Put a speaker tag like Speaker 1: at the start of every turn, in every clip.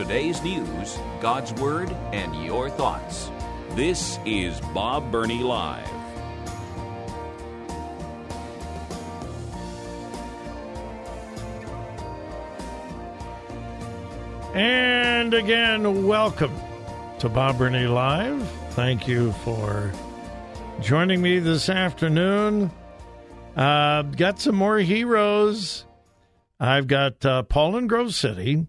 Speaker 1: Today's news, God's Word, and your thoughts. This is Bob Burney Live.
Speaker 2: And again, welcome to Bob Burney Live. Thank you for joining me this afternoon. Uh, got some more heroes. I've got uh, Paul in Grove City,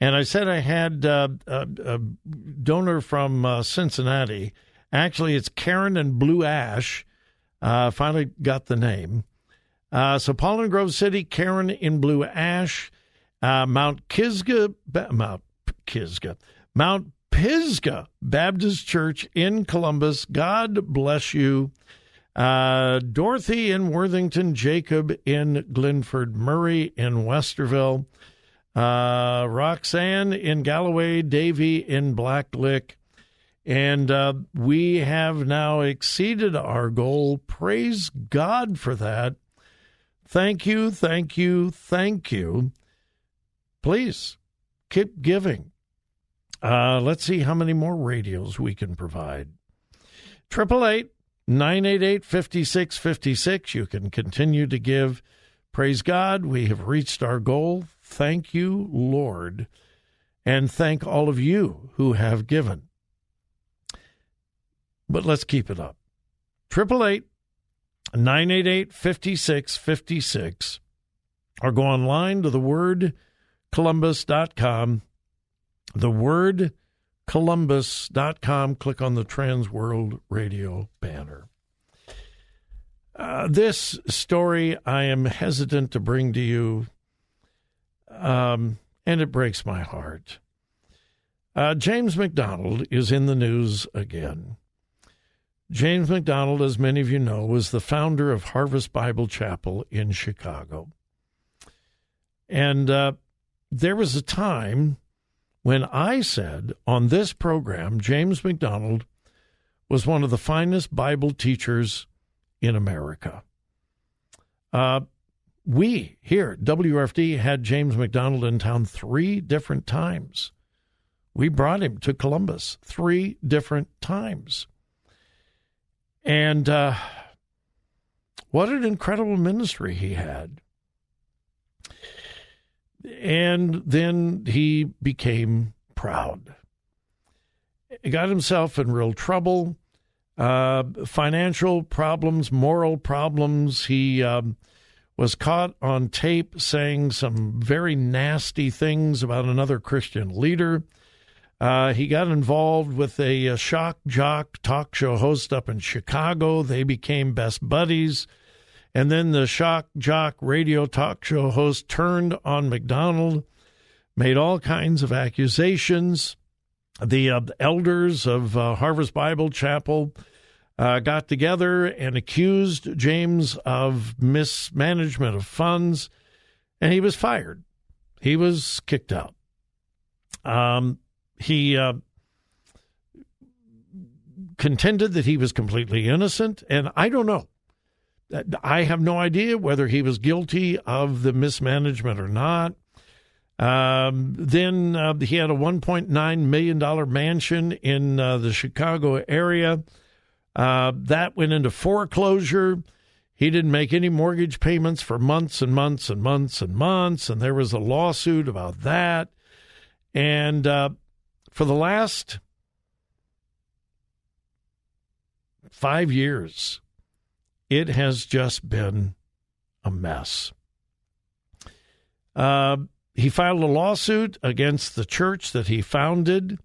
Speaker 2: and I said I had uh, a, a, donor from uh, Cincinnati. Actually, it's Karen and Blue Ash. Uh, finally got the name. Uh, so Paul in Grove City, Karen in Blue Ash. Uh, Mount Kisga, Mount Kisga, Mount Pisgah Baptist Church in Columbus. God bless you. Uh, Dorothy in Worthington, Jacob in Glenford, Murray in Westerville, uh, Roxanne in Galloway, Davy in Blacklick. And uh, we have now exceeded our goal. Praise God for that. Thank you, thank you, thank you please keep giving. Uh, let's see how many more radios we can provide. Triple eight nine eight eight fifty six fifty six. You can continue to give. Praise God, we have reached our goal. Thank you, Lord, and thank all of you who have given. But let's keep it up. Triple eight nine eight eight fifty six fifty six, or go online to the word columbus.com. The word columbus.com. Click on the Trans World Radio banner. Uh, this story I am hesitant to bring to you, um, and it breaks my heart. Uh, James MacDonald is in the news again. James MacDonald, as many of you know, was the founder of Harvest Bible Chapel in Chicago. And uh, there was a time when I said on this program, James MacDonald was one of the finest Bible teachers in America. Uh, we here, WRFD, had James MacDonald in town three different times. We brought him to Columbus three different times. And uh, what an incredible ministry he had. And then he became proud. He got himself in real trouble, uh, financial problems, moral problems. He um, was caught on tape saying some very nasty things about another Christian leader. Uh, he got involved with a, a, shock jock talk show host up in Chicago. They became best buddies. And then the shock jock radio talk show host turned on MacDonald, made all kinds of accusations. The uh, elders of uh, Harvest Bible Chapel uh, got together and accused James of mismanagement of funds, and he was fired. He was kicked out. Um, he uh, contended that he was completely innocent, and I don't know. I have no idea whether he was guilty of the mismanagement or not. Um, then uh, he had a $1.9 million mansion in uh, the Chicago area. Uh, that went into foreclosure. He didn't make any mortgage payments for months and months and months and months. And there was a lawsuit about that. And uh, for the last five years, it has just been a mess. Uh, he filed a lawsuit against the church that he founded.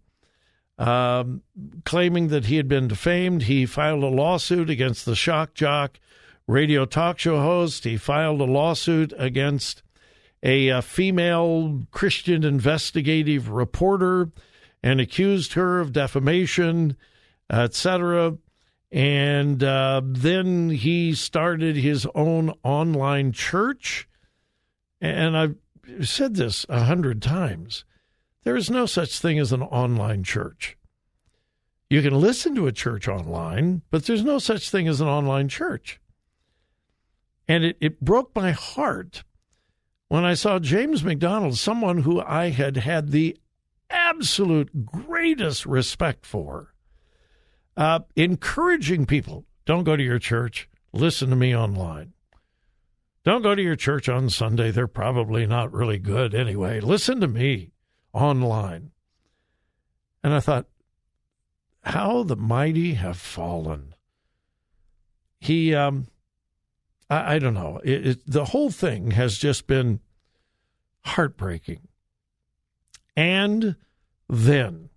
Speaker 2: Um, claiming that he had been defamed. He filed a lawsuit against the shock jock radio talk show host. He filed a lawsuit against a, a female Christian investigative reporter and accused her of defamation, etc. And uh, then he started his own online church. And I've said this a hundred times. There is no such thing as an online church. You can listen to a church online, but there's no such thing as an online church. And it, it broke my heart when I saw James MacDonald, someone who I had had the absolute greatest respect for, uh, encouraging people don't go to your church, listen to me online. Don't go to your church on Sunday. They're probably not really good anyway. Listen to me online. And I thought, how the mighty have fallen. He, um, I, I don't know. It, it, the whole thing has just been heartbreaking. And then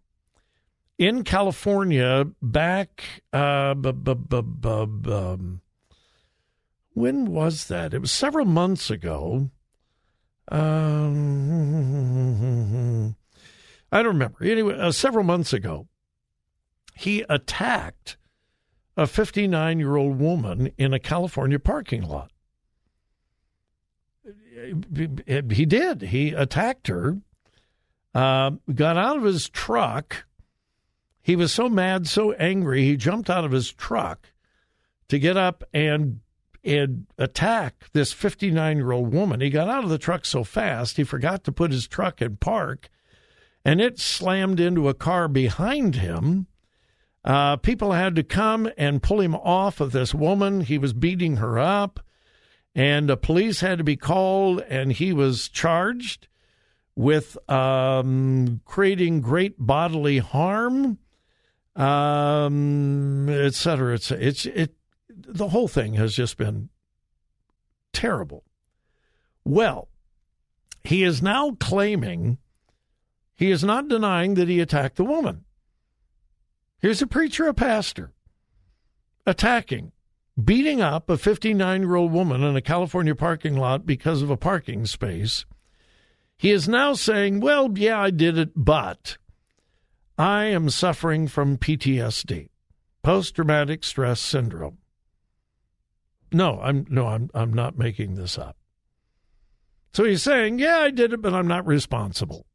Speaker 2: in California, back, uh, b- b- b- um, when was that? It was several months ago. Um, I don't remember. Anyway, uh, several months ago, he attacked a 59 year old woman in a California parking lot. He did. He attacked her, uh, got out of his truck. He was so mad, so angry, he jumped out of his truck to get up and and attack this 59 year old woman. He got out of the truck so fast, he forgot to put his truck in park, and it slammed into a car behind him. Uh, people had to come and pull him off of this woman. He was beating her up, and the police had to be called, and he was charged with um, creating great bodily harm, um, et cetera. It's, it's, it, the whole thing has just been terrible. Well, he is now claiming he is not denying that he attacked the woman. Here's a preacher, a pastor, attacking, beating up a 59 year old woman in a California parking lot because of a parking space. He is now saying, Well, yeah, I did it, but I am suffering from PTSD, post traumatic stress syndrome. No, I'm no, I'm I'm not making this up. So he's saying, "Yeah, I did it, but I'm not responsible.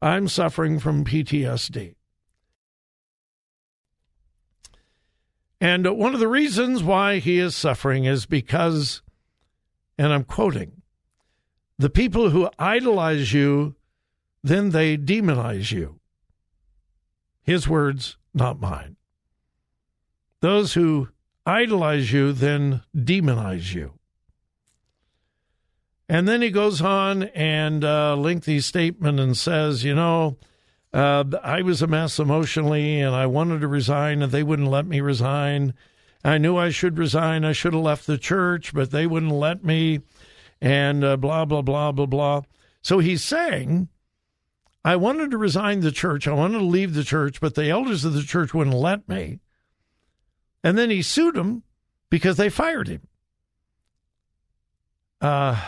Speaker 2: I'm suffering from PTSD." And uh, one of the reasons why he is suffering is because, and I'm quoting, the people who idolize you, then they demonize you. His words, not mine. Those who idolize you, then demonize you. And then he goes on and uh, lengthy statement and says, you know, uh, I was a mess emotionally, and I wanted to resign, and they wouldn't let me resign. I knew I should resign. I should have left the church, but they wouldn't let me, and uh, blah, blah, blah, blah, blah. So he's saying, I wanted to resign the church. I wanted to leave the church, but the elders of the church wouldn't let me. And then he sued them because they fired him. Uh,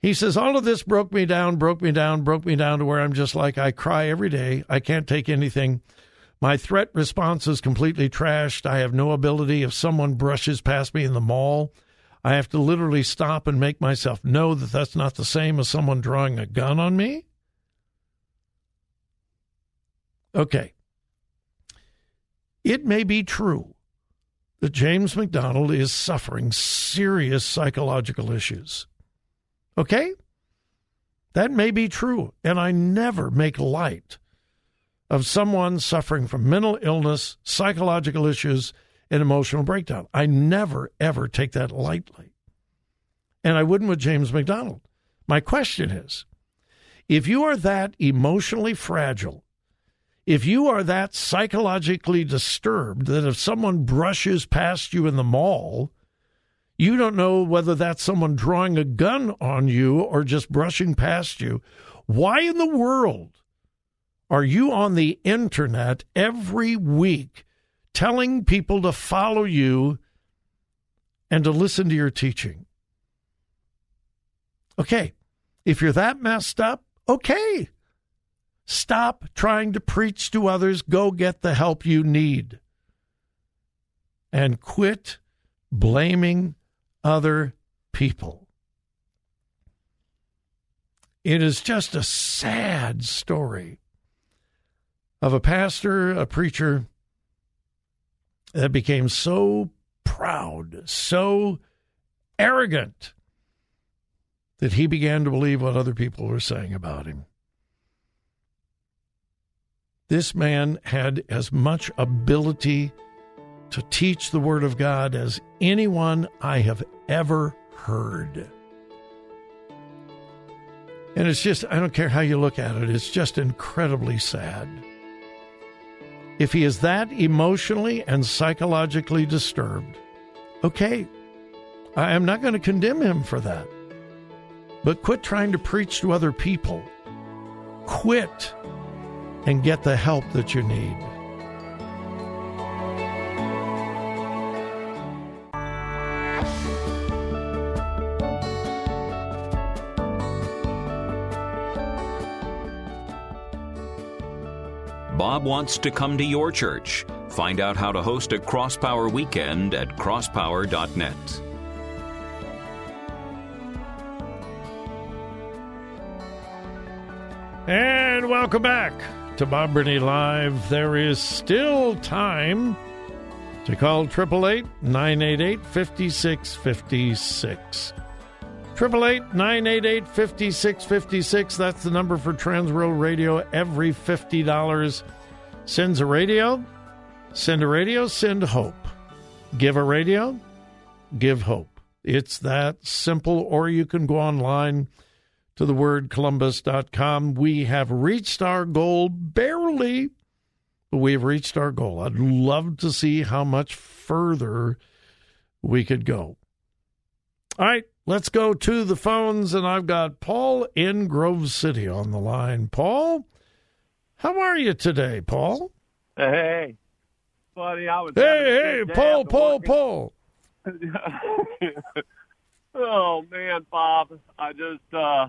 Speaker 2: he says, All of this broke me down, broke me down, broke me down to where I'm just like, I cry every day. I can't take anything. My threat response is completely trashed. I have no ability. If someone brushes past me in the mall, I have to literally stop and make myself know that that's not the same as someone drawing a gun on me. Okay. It may be true that James MacDonald is suffering serious psychological issues. Okay? That may be true, and I never make light of someone suffering from mental illness, psychological issues, and emotional breakdown. I never, ever take that lightly. And I wouldn't with James MacDonald. My question is if you are that emotionally fragile, if you are that psychologically disturbed that if someone brushes past you in the mall, you don't know whether that's someone drawing a gun on you or just brushing past you. Why in the world Are you on the internet every week telling people to follow you and to listen to your teaching? Okay, if you're that messed up, okay. Stop trying to preach to others. Go get the help you need. And quit blaming other people. It is just a sad story of a pastor, a preacher that became so proud, so arrogant that he began to believe what other people were saying about him. This man had as much ability to teach the Word of God as anyone I have ever heard. And it's just, I don't care how you look at it, it's just incredibly sad. If he is that emotionally and psychologically disturbed, okay, I am not going to condemn him for that. But quit trying to preach to other people. Quit and get the help that you need.
Speaker 1: Bob wants to come to your church. Find out how to host a Crosspower weekend at crosspower.net.
Speaker 2: And welcome back to Bob Burney Live. There is still time to call 888 988 5656. 888 988 5656. That's the number for Transworld Radio. Every $50 sends a radio. Send a radio, send hope. Give a radio, give hope. It's that simple, or you can go online to the word columbus.com. We have reached our goal barely, but we have reached our goal. I'd love to see how much further we could go. All right, let's go to the phones, and I've got Paul in Grove City on the line. Paul, how are you today, Paul?
Speaker 3: Hey, buddy, I was.
Speaker 2: Hey, hey, Paul, Paul, Paul.
Speaker 3: oh man, Bob, I just uh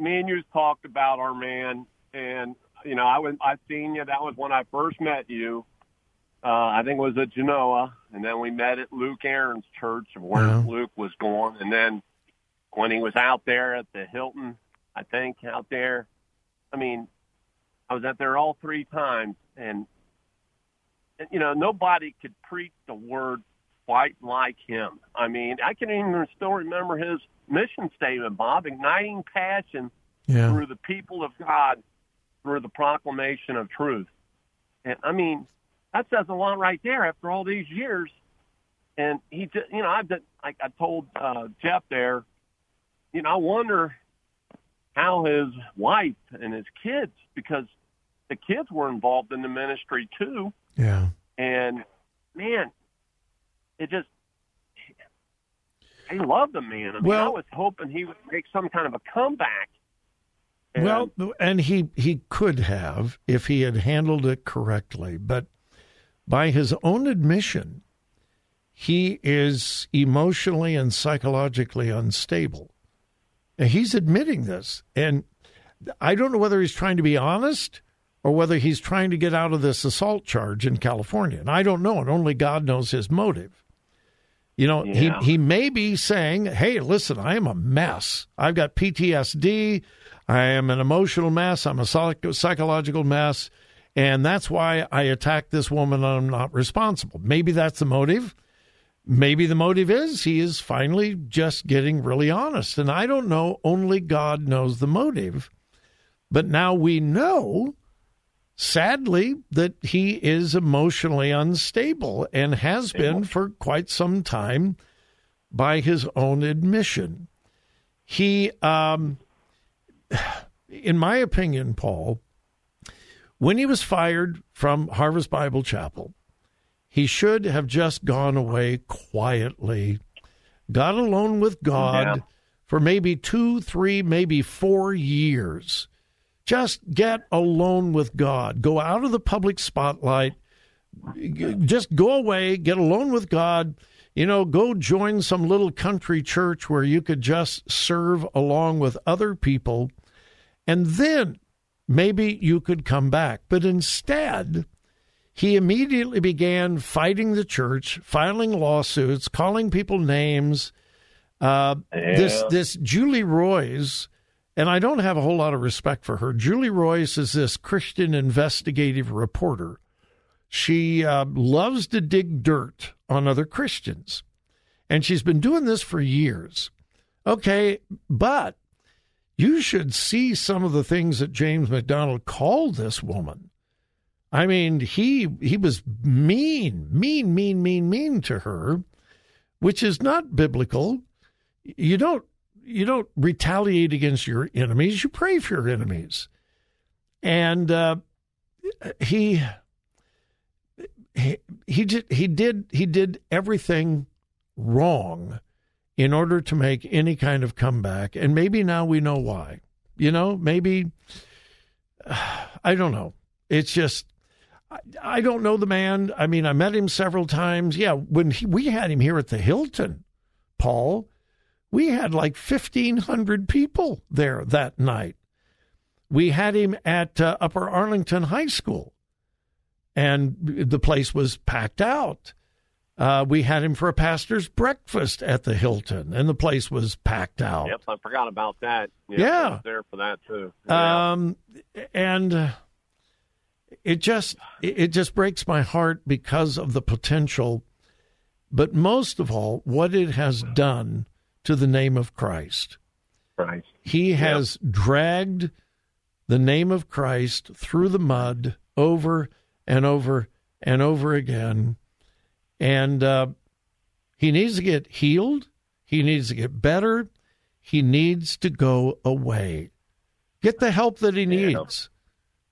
Speaker 3: me and you talked about our man, and you know, I was I seen you. That was when I first met you. Uh, I think it was at Genoa, and then we met at Luke Aaron's church of where
Speaker 2: Yeah.
Speaker 3: Luke was going, and then when he was out there at the Hilton, I think out there. I mean, I was out there all three times, and, and you know, nobody could preach the word quite like him. I mean, I can even still remember his mission statement, Bob, igniting passion
Speaker 2: Yeah.
Speaker 3: through the people of God through the proclamation of truth. And I mean, that says a lot right there after all these years. And he just, you know, I've been, like I told uh, Jeff there, you know, I wonder how his wife and his kids, because the kids were involved in the ministry too.
Speaker 2: Yeah.
Speaker 3: And man, it just, I love the man. I mean,
Speaker 2: Well-
Speaker 3: I was hoping he would make some kind of a comeback. And-
Speaker 2: Well, and he he could have if he had handled it correctly, but by his own admission, he is emotionally and psychologically unstable. And he's admitting this, and I don't know whether he's trying to be honest or whether he's trying to get out of this assault charge in California. And I don't know, and only God knows his motive. You know,
Speaker 3: Yeah.
Speaker 2: he he may be saying, "Hey, listen, I am a mess. I've got PTSD. I am an emotional mess. I'm a psych- psychological mess, and that's why I attacked this woman. and I'm not responsible. Maybe that's the motive. Maybe the motive is he is finally just getting really honest. And I don't know. Only God knows the motive. But now we know, sadly, that he is emotionally unstable and has been for quite some time by his own admission. He, um, in my opinion, Paul, when he was fired from Harvest Bible Chapel, he should have just gone away quietly, got alone with God
Speaker 3: Yeah.
Speaker 2: for maybe two, three, maybe four years. Just get alone with God. Go out of the public spotlight. Just go away, get alone with God. You know, go join some little country church where you could just serve along with other people. And then maybe you could come back. But instead, he immediately began fighting the church, filing lawsuits, calling people names. Uh, yeah. This this Julie Roys, and I don't have a whole lot of respect for her. Julie Roys is this Christian investigative reporter. She uh, loves to dig dirt on other Christians, and she's been doing this for years. Okay, but you should see some of the things that James MacDonald called this woman. I mean, he he was mean, mean, mean, mean, mean to her, which is not biblical. You don't you don't retaliate against your enemies. You pray for your enemies, and uh, he he he did he did he did everything wrong in order to make any kind of comeback, and maybe now we know why. You know, maybe I don't know. It's just I don't know the man. I mean, I met him several times. Yeah, when he, we had him here at the Hilton, Paul, we had like 1,500 people there that night. We had him at uh, Upper Arlington High School, and the place was packed out. Uh, we had him for a pastor's breakfast at the Hilton, and the place was packed out.
Speaker 3: Yep, I forgot about that.
Speaker 2: Yeah, yeah.
Speaker 3: there for that too. Yeah.
Speaker 2: Um, and. It just it just breaks my heart because of the potential but most of all what it has done to the name of Christ.
Speaker 3: Right.
Speaker 2: He has yep. dragged the name of Christ through the mud over and over and over again and uh, he needs to get healed, he needs to get better, he needs to go away. Get the help that he needs.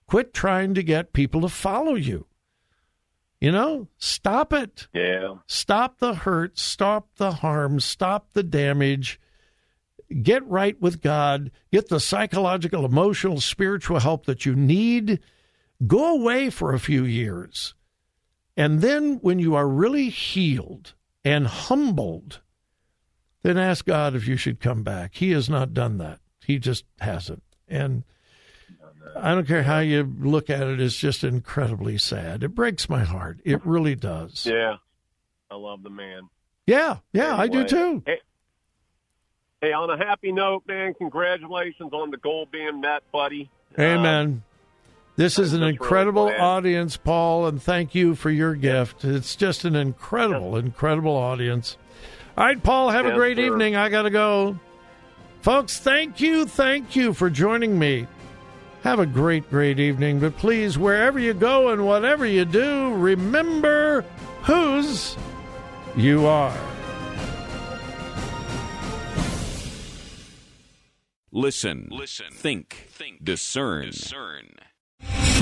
Speaker 2: Quit trying to get people to follow you. You know, stop it.
Speaker 3: Yeah.
Speaker 2: Stop the hurt, stop the harm, stop the damage. Get right with God. Get the psychological, emotional, spiritual help that you need. Go away for a few years. And then, when you are really healed and humbled, then ask God if you should come back. He has not done that. He just hasn't. And I don't care how you look at it, it's just incredibly sad. It breaks my heart. It really does.
Speaker 3: Yeah. I love the man.
Speaker 2: Yeah, yeah, anyway, I do too.
Speaker 3: Hey, hey, on a happy note, man, congratulations on the goal being met, buddy.
Speaker 2: Amen. Uh, this is an incredible really audience, Paul, and thank you for your gift. It's just an incredible, incredible audience. All right, Paul, have yes, a great sir. evening. I got to go. Folks, thank you, thank you for joining me. Have a great, great evening. But please, wherever you go and whatever you do, remember whose you are.
Speaker 1: Listen, listen, think, think, discern, discern.